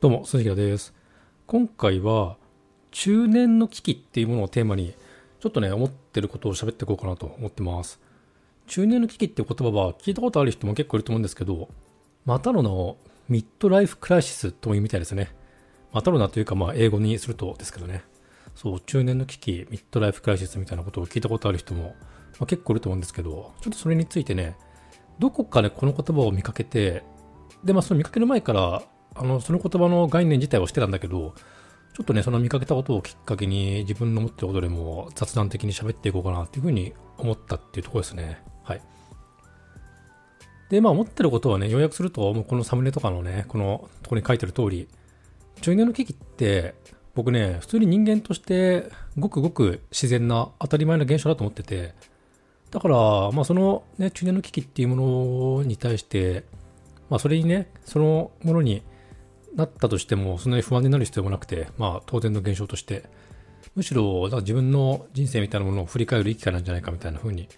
どうも、鈴木です。今回は、中年の危機っていうものをテーマに、ちょっとね、思ってることを喋っていこうかなと思ってます。中年の危機っていう言葉は聞いたことある人も結構いると思うんですけど、またの名をミッドライフクライシスとも言うみたいですね。またの名というか、まあ、英語にするとですけどね。そう、中年の危機、ミッドライフクライシスみたいなことを聞いたことある人も、まあ、結構いると思うんですけど、ちょっとそれについてね、どこかでこの言葉を見かけて、で、まあ、その見かける前から、あの、その言葉の概念自体はしてたんだけど、ちょっとね、その見かけたことをきっかけに自分の持ってることでも雑談的に喋っていこうかなっていうふうに思ったっていうところですね。はい。で、まあ思ってることはね、要約すると、もうこのサムネとかのね、このとこに書いてる通り、中年の危機って、僕ね、普通に人間としてごくごく自然な当たり前の現象だと思ってて、だから、まあそのね、中年の危機っていうものに対して、まあそれにね、そのものになったとしても、そんなに不安になる必要もなくて、まあ当然の現象として、むしろ自分の人生みたいなものを振り返る生き方なんじゃないかみたいな風に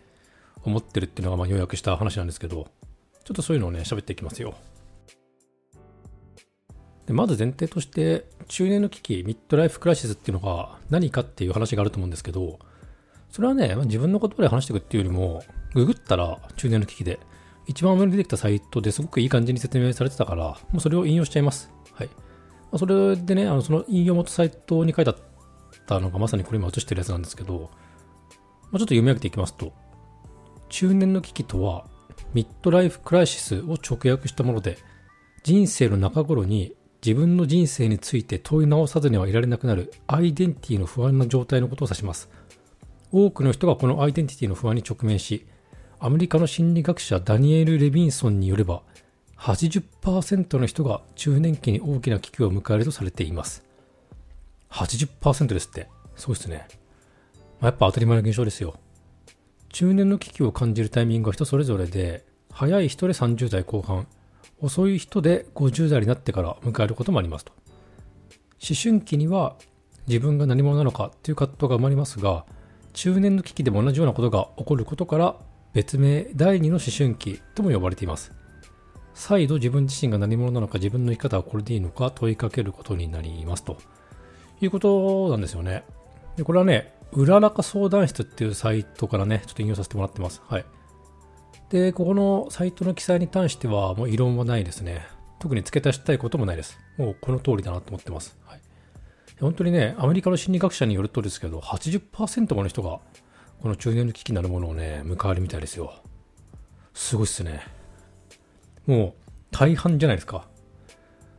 思ってるっていうのがまあ要約した話なんですけど、ちょっとそういうのをね、喋っていきますよ。でまず前提として、中年の危機、ミッドライフクライシスっていうのが何かっていう話があると思うんですけど、それはね、自分の言葉で話していくっていうよりも、ググったら中年の危機で、一番上に出てきたサイトですごくいい感じに説明されてたから、もうそれを引用しちゃいます。はい。ま、それでね、あのその引用元サイトに書いてあったのがまさにこれ今映してるやつなんですけど、まあ、ちょっと読み上げていきますと、中年の危機とは、ミッドライフクライシスを直訳したもので、人生の中頃に自分の人生について問い直さずにはいられなくなるアイデンティティの不安な状態のことを指します。多くの人がこのアイデンティティの不安に直面し、アメリカの心理学者ダニエル・レビンソンによれば、80%の人が中年期に大きな危機を迎えるとされています。80%ですって。そうですね。まあ、やっぱ当たり前の現象ですよ。中年の危機を感じるタイミングは人それぞれで、早い人で30代後半、遅い人で50代になってから迎えることもありますと。思春期には自分が何者なのかという葛藤が生まれますが、中年の危機でも同じようなことが起こることから別名第二の思春期とも呼ばれています。再度自分自身が何者なのか自分の生き方はこれでいいのか問いかけることになりますということなんですよね。でこれはね、うららか相談室っていうサイトからね、ちょっと引用させてもらってます。はい。で、ここのサイトの記載に関してはもう異論はないですね。特に付け足したいこともないです。もうこの通りだなと思ってます。はい、本当にね、アメリカの心理学者によるとですけど、80%もの人がこの中年の危機なるものをね、迎えるみたいですよ。すごいっすね。もう大半じゃないですか。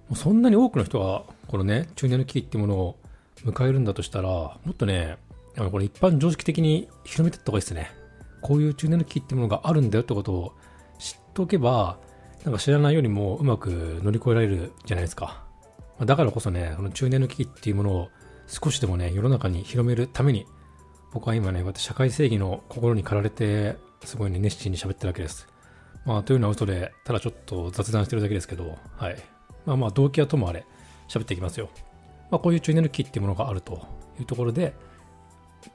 もうそんなに多くの人が、このね、中年の危機っていうものを迎えるんだとしたら、もっとね、これ一般常識的に広めていった方がいいですね。こういう中年の危機っていうものがあるんだよってことを知っておけば、なんか知らないよりもうまく乗り越えられるじゃないですか。だからこそね、この中年の危機っていうものを少しでもね、世の中に広めるために、僕は今ね、こうやって社会正義の心に駆られて、すごいね、熱心に喋ってるわけです。まあ、というのは嘘で、ただちょっと雑談してるだけですけど、はい。まあまあ、動機はともあれ、喋っていきますよ。まあ、こういう中年の危機っていうものがあるというところで、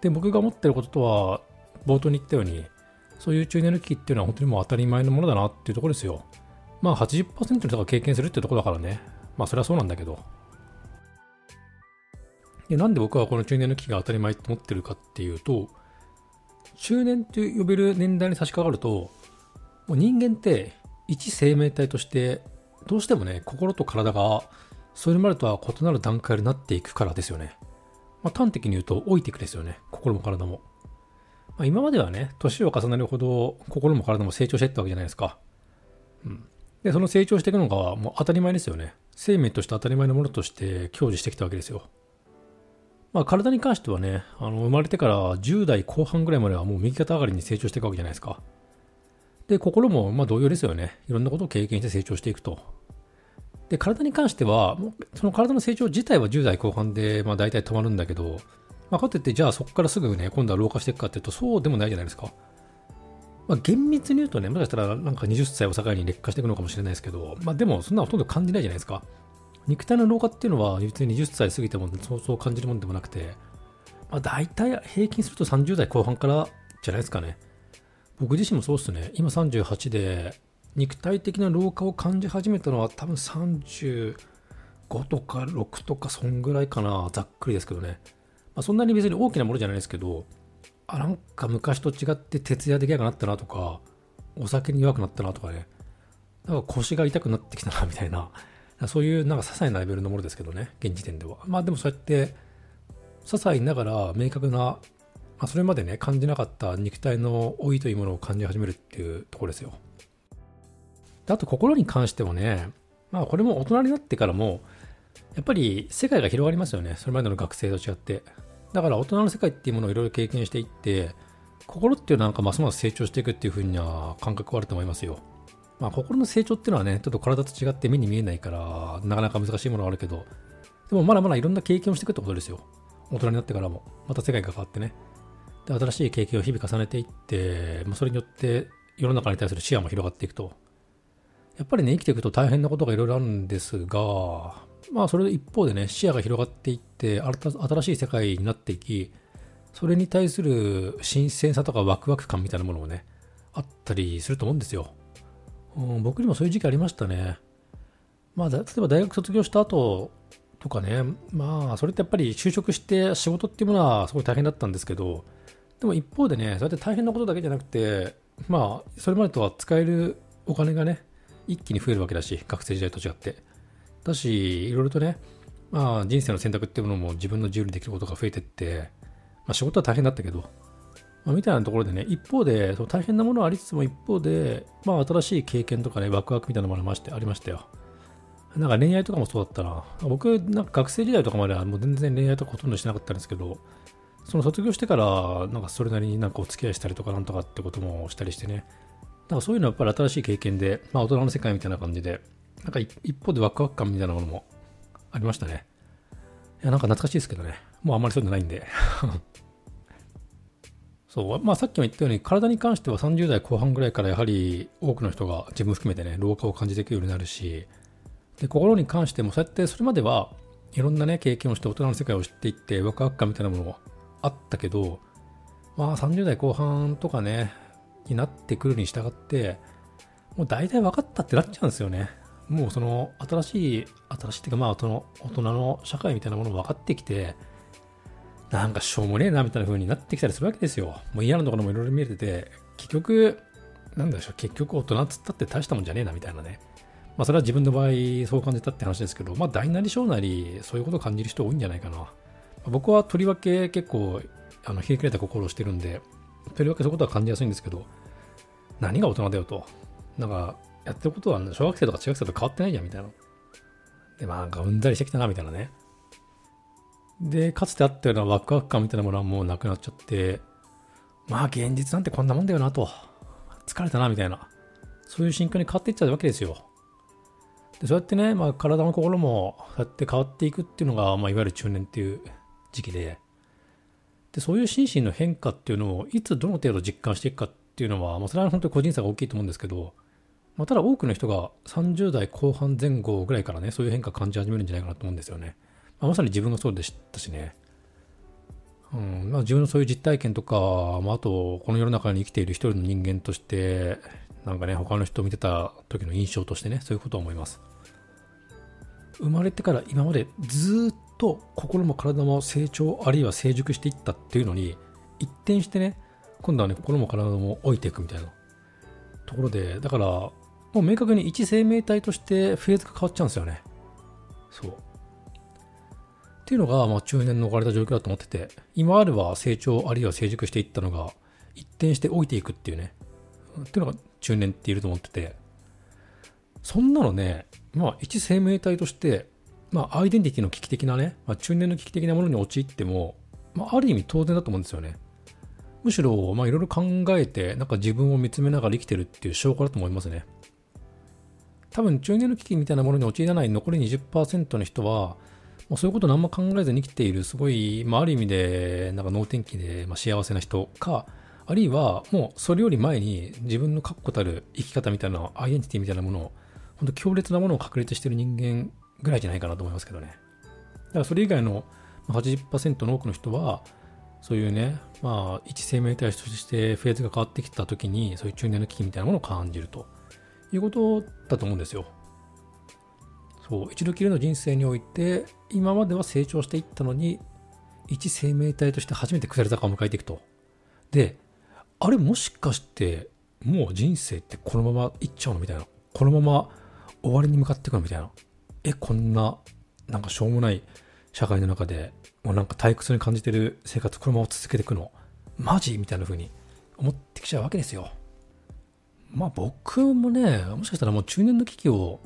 で、僕が思ってることとは、冒頭に言ったように、そういう中年の危機っていうのは本当にもう当たり前のものだなっていうところですよ。まあ80%の人が経験するってところだからね。まあそれはそうなんだけど。で、なんで僕はこの中年の危機が当たり前と思ってるかっていうと、中年って呼べる年代に差し掛かると、もう人間って一生命体としてどうしてもね心と体がそれまでとは異なる段階になっていくからですよね。まあ、端的に言うと老いていくですよね心も体も。まあ、今まではね年を重ねるほど心も体も成長していったわけじゃないですか。うん、でその成長していくのがもう当たり前ですよね。生命として当たり前のものとして享受してきたわけですよ。まあ、体に関してはね、あの生まれてから10代後半ぐらいまではもう右肩上がりに成長していくわけじゃないですか。で、心もまあ同様ですよね。いろんなことを経験して成長していくと。で、体に関しては、その体の成長自体は10代後半で、まあ大体止まるんだけど、まあ、かといって、じゃあそこからすぐね、今度は老化していくかっていうと、そうでもないじゃないですか。まあ、厳密に言うとね、もしかしたらなんか20歳を境に劣化していくのかもしれないですけど、まあでもそんなほとんど感じないじゃないですか。肉体の老化っていうのは、別に20歳過ぎてもそうそう感じるもんでもなくて、まあ大体平均すると30代後半からじゃないですかね。僕自身もそうっすね。今38で、肉体的な老化を感じ始めたのは多分35 5とか6とかそんぐらいかな。ざっくりですけどね、まあ、そんなに別に大きなものじゃないですけどあなんか昔と違って徹夜できなくなったなとかお酒に弱くなったなとかね。なんか腰が痛くなってきたな みたいな。そういうなんか些細なレベルのものですけどね。現時点では。まあでもそうやって些細ながら明確な、まあ、それまでね感じなかった肉体の老いというものを感じ始めるっていうところですよ。であと心に関してはねまあこれも大人になってからもやっぱり世界が広がりますよね。それまでの学生と違って。だから大人の世界っていうものをいろいろ経験していって心っていうのはなんかますます成長していくっていう風な感覚はあると思いますよ。まあ心の成長っていうのはねちょっと体と違って目に見えないからなかなか難しいものがあるけど。でもまだまだいろんな経験をしていくってことですよ。大人になってからも。また世界が変わってね。で新しい経験を日々重ねていって、まあ、それによって世の中に対する視野も広がっていくとやっぱりね生きていくと大変なことがいろいろあるんですがまあそれ一方でね、視野が広がっていって、新しい世界になっていき、それに対する新鮮さとかワクワク感みたいなものもね、あったりすると思うんですよ。うん、僕にもそういう時期ありましたね。まあ、例えば大学卒業した後とかね、まあ、それってやっぱり就職して仕事っていうものはすごい大変だったんですけど、でも一方でね、そうやって大変なことだけじゃなくて、まあ、それまでとは使えるお金がね、一気に増えるわけだし、学生時代と違って。だし、いろいろとね、まあ人生の選択っていうものも自分の自由にできることが増えてって、まあ仕事は大変だったけど、まあ、みたいなところでね、一方で、その大変なものはありつつも一方で、まあ新しい経験とかね、ワクワクみたいなものもありましたよ。なんか恋愛とかもそうだったな。僕、なんか学生時代とかまではもう全然恋愛とかほとんどしなかったんですけど、その卒業してから、なんかそれなりになんかお付き合いしたりとかなんとかってこともしたりしてね。なんかそういうのはやっぱり新しい経験で、まあ大人の世界みたいな感じで、なんか一方でワクワク感みたいなものもありましたね。いや、なんか懐かしいですけどね。もうあんまりそういうのないんで。そう、まあさっきも言ったように、体に関しては30代後半ぐらいからやはり多くの人が自分含めてね、老化を感じていくようになるし、で、心に関してもそうやってそれまではいろんなね、経験をして大人の世界を知っていって、ワクワク感みたいなものもあったけど、まあ30代後半とかね、になってくるに従って、もう大体分かったってなっちゃうんですよね。もうその新しい、新しいっていうかまあその大人の社会みたいなものも分かってきて、なんかしょうもねえなみたいな風になってきたりするわけですよ。もう嫌なところもいろいろ見えてて、結局、なんでしょう、結局大人っつったって大したもんじゃねえなみたいなね。まあそれは自分の場合そう感じたって話ですけど、まあ大なり小なりそういうことを感じる人多いんじゃないかな。僕はとりわけ結構、あの、冷え切れた心をしてるんで、とりわけそういうことは感じやすいんですけど、何が大人だよと。なんか、やってることは小学生とか中学生と変わってないじゃんみたいな。で、まあなんかうんざりしてきたなみたいなね。で、かつてあったようなワクワク感みたいなものはもうなくなっちゃって、まあ現実なんてこんなもんだよなと。疲れたなみたいな。そういう心境に変わっていっちゃうわけですよ。でそうやってね、まあ、体も心もそうやって変わっていくっていうのが、まあ、いわゆる中年っていう時期ででそういう心身の変化っていうのをいつどの程度実感していくかっていうのは、まあ、それは本当に個人差が大きいと思うんですけどまあ、ただ多くの人が30代後半前後ぐらいからね、そういう変化感じ始めるんじゃないかなと思うんですよね。まあ、まさに自分がそうでしたしね。うんまあ、自分のそういう実体験とか、まあ、あと、この世の中に生きている一人の人間として、なんかね、他の人を見てた時の印象としてね、そういうことを思います。生まれてから今までずっと心も体も成長あるいは成熟していったっていうのに、一転してね、今度はね、心も体も老いていくみたいなところで、だから、もう明確に一生命体としてフェーズが変わっちゃうんですよね。そう。っていうのが、まあ、中年の置かれた状況だと思ってて、今までは成長あるいは成熟していったのが、一転して老いていくっていうね、っていうのが中年っていると思ってて、そんなのね、まあ、一生命体として、まあ、アイデンティティの危機的なね、まあ、中年の危機的なものに陥っても、まあ、ある意味当然だと思うんですよね。むしろ、まあ、いろいろ考えて、なんか自分を見つめながら生きてるっていう証拠だと思いますね。多分中年の危機みたいなものに陥らない残り20%の人は、もうそういうこと何も考えずに生きている、すごい、まあ、ある意味で、なんか能天気で、まあ、幸せな人か、あるいは、もうそれより前に自分の確固たる生き方みたいな、アイデンティティみたいなものを、本当強烈なものを確立してる人間ぐらいじゃないかなと思いますけどね。だからそれ以外の80%の多くの人は、そういうね、まあ、一生命体としてフェーズが変わってきたときに、そういう中年の危機みたいなものを感じると。いうことだと思うんですよ。そう一度きりの人生において今までは成長していったのに一生命体として初めて下り坂を迎えていくとであれもしかしてもう人生ってこのままいっちゃうのみたいなこのまま終わりに向かっていくのみたいなえこんななんかしょうもない社会の中でもうなんか退屈に感じてる生活このまま続けていくの？マジ？みたいな風に思ってきちゃうわけですよまあ僕もねもしかしたらもう中年の危機を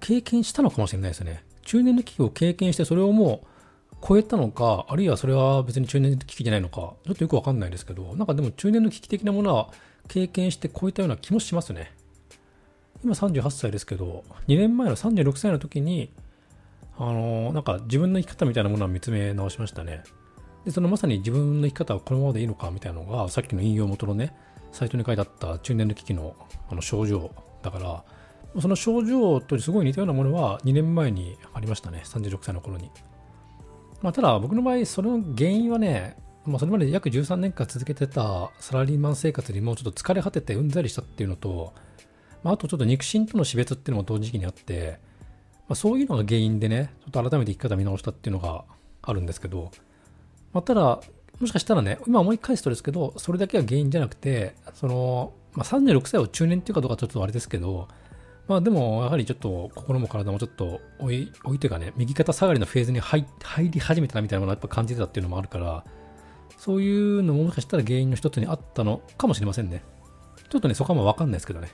経験したのかもしれないですね。中年の危機を経験してそれをもう超えたのか、あるいはそれは別に中年の危機じゃないのか、ちょっとよくわかんないですけど、なんかでも中年の危機的なものは経験して超えたような気もしますね。今38歳ですけど、2年前の36歳の時に、あのー、なんか自分の生き方みたいなものは見つめ直しましたね。で、そのまさに自分の生き方はこのままでいいのかみたいなのが、さっきの引用元のね、サイトに書いてあった中年の危機のあの症状だから、その症状とすごい似たようなものは2年前にありましたね、36歳の頃に。まあ、ただ僕の場合、その原因はね、まあ、それまで約13年間続けてたサラリーマン生活にもうちょっと疲れ果ててうんざりしたっていうのと、まあ、あとちょっと肉親との死別っていうのも同時期にあって、まあ、そういうのが原因でね、ちょっと改めて生き方見直したっていうのがあるんですけど、まあ、ただ、もしかしたらね、今思い返すとですけど、それだけは原因じゃなくて、その、まあ、36歳を中年っていうかどうかちょっとあれですけど、まあでも、やはりちょっと心も体もちょっと置い、置いてかね、右肩下がりのフェーズに入り始めたみたいなものをやっぱ感じてたっていうのもあるから、そういうのももしかしたら原因の一つにあったのかもしれませんね。ちょっとね、そこはまあわかんないですけどね。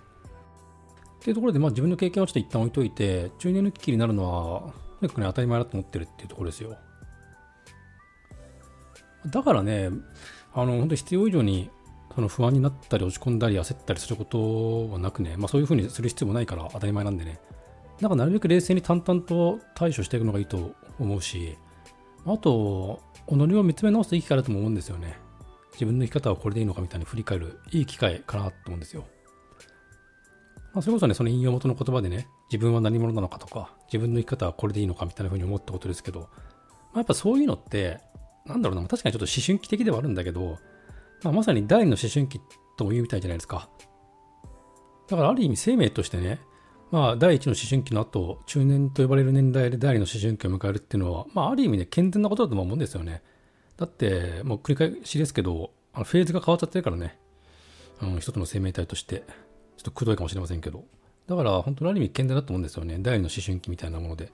っていうところで、まあ自分の経験をちょっと一旦置いといて、中年の危機になるのは、とにかくね、当たり前だと思ってるっていうところですよ。だからね、あの、本当必要以上にその不安になったり落ち込んだり焦ったりすることはなくね、まあ、そういうふうにする必要もないから当たり前なんでね、なんかなるべく冷静に淡々と対処していくのがいいと思うし、あと、己を見つめ直すいい機会だと思うんですよね。自分の生き方はこれでいいのかみたいに振り返るいい機会かなと思うんですよ。まあ、それこそね、その引用元の言葉でね、自分は何者なのかとか、自分の生き方はこれでいいのかみたいなふうに思ったことですけど、まあ、やっぱそういうのって、なんだろうな、確かにちょっと思春期的ではあるんだけど、まあ、まさに第二の思春期とも言うみたいじゃないですか。だからある意味生命としてね、まあ、第一の思春期の後、中年と呼ばれる年代で第二の思春期を迎えるっていうのは、まあ、ある意味ね、健全なことだと思うんですよね。だって、もう繰り返しですけど、あのフェーズが変わっちゃってるからね、うん、一つの生命体として、ちょっとくどいかもしれませんけど。だから、本当にある意味健全だと思うんですよね。第二の思春期みたいなもので。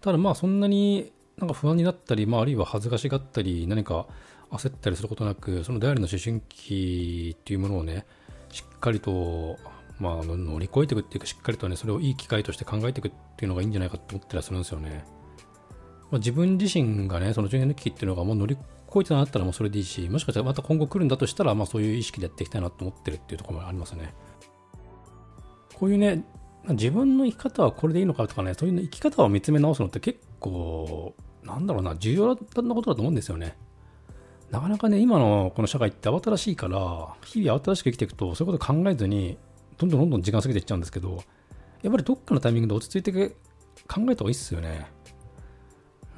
ただまあ、そんなになんか不安になったり、まあ、あるいは恥ずかしがったり、何か焦ったりすることなく、その第二の思春期っていうものをね、しっかりと、まあ、乗り越えていくっていうか、しっかりとね、それをいい機会として考えていくっていうのがいいんじゃないかと思ったりするんですよね。まあ、自分自身がね、その10年の危機っていうのがもう乗り越えてなかったらもうそれでいいし、もしかしたらまた今後来るんだとしたら、まあそういう意識でやっていきたいなと思ってるっていうところもありますね。こういうね、自分の生き方はこれでいいのかとかね、そういう生き方を見つめ直すのって結構、なんだろうな、重要なことだと思うんですよね。なかなかね、今のこの社会って慌ただしいから、日々慌ただしく生きていくと、そういうこと考えずに、どんどんどんどん時間過ぎていっちゃうんですけど、やっぱりどっかのタイミングで落ち着いて考えた方がいいっすよね。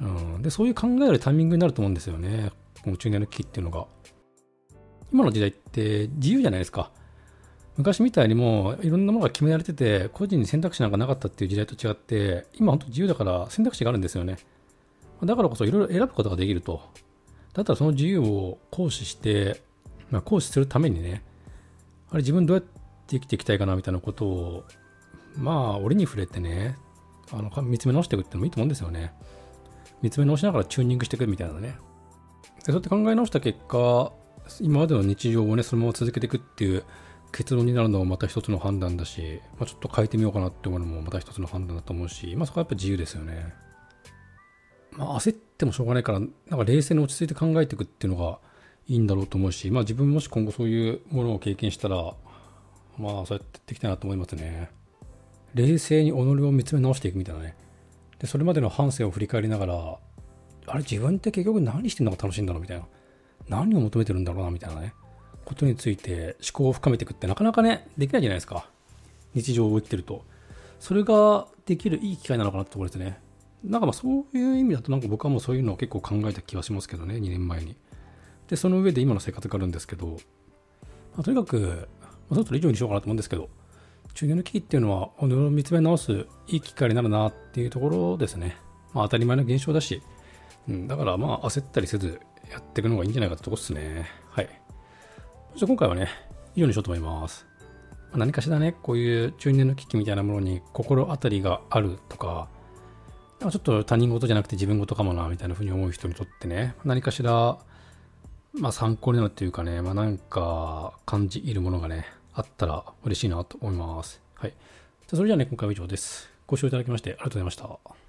うん。で、そういう考えるタイミングになると思うんですよね。この中年の危機っていうのが。今の時代って自由じゃないですか。昔みたいにもういろんなものが決められてて、個人に選択肢なんかなかったっていう時代と違って、今本当自由だから選択肢があるんですよね。だからこそいろいろ選ぶことができると。だったらその自由を行使して、まあ、行使するためにね、あれ自分どうやって生きていきたいかなみたいなことを、まあ、折に触れてね、あの見つめ直していくってのもいいと思うんですよね。見つめ直しながらチューニングしていくみたいなね。でそうやって考え直した結果、今までの日常をね、そのまま続けていくっていう結論になるのもまた一つの判断だし、まあ、ちょっと変えてみようかなって思うのもまた一つの判断だと思うし、まあそこはやっぱ自由ですよね。まあ、焦ってもしょうがないから、なんか冷静に落ち着いて考えていくっていうのがいいんだろうと思うし、まあ自分もし今後そういうものを経験したら、まあそうやってやっていきたいなと思いますね。冷静に己を見つめ直していくみたいなね。で、それまでの反省を振り返りながら、あれ自分って結局何してんのが楽しいんだろうみたいな。何を求めてるんだろうなみたいなね。ことについて思考を深めていくってなかなかね、できないじゃないですか。日常を生きてると。それができるいい機会なのかなってところですね。なんかまあそういう意味だとなんか僕はもうそういうのを結構考えた気はしますけどね、2年前に。で、その上で今の生活があるんですけど、まあ、とにかく、まあ、そろそろ以上にしようかなと思うんですけど、中年の危機っていうのは、己を見つめ直すいい機会になるなっていうところですね。まあ当たり前の現象だし、うん、だからまあ焦ったりせずやっていくのがいいんじゃないかってとこですね。はい。そして今回はね、以上にしようと思います。ま何かしらね、こういう中年の危機みたいなものに心当たりがあるとか、ちょっと他人事じゃなくて自分事かもな、みたいな風に思う人にとってね、何かしら、まあ参考になるっていうかね、まあなんか感じいるものがね、あったら嬉しいなと思います。はい。じゃそれじゃあね、今回は以上です。ご視聴いただきましてありがとうございました。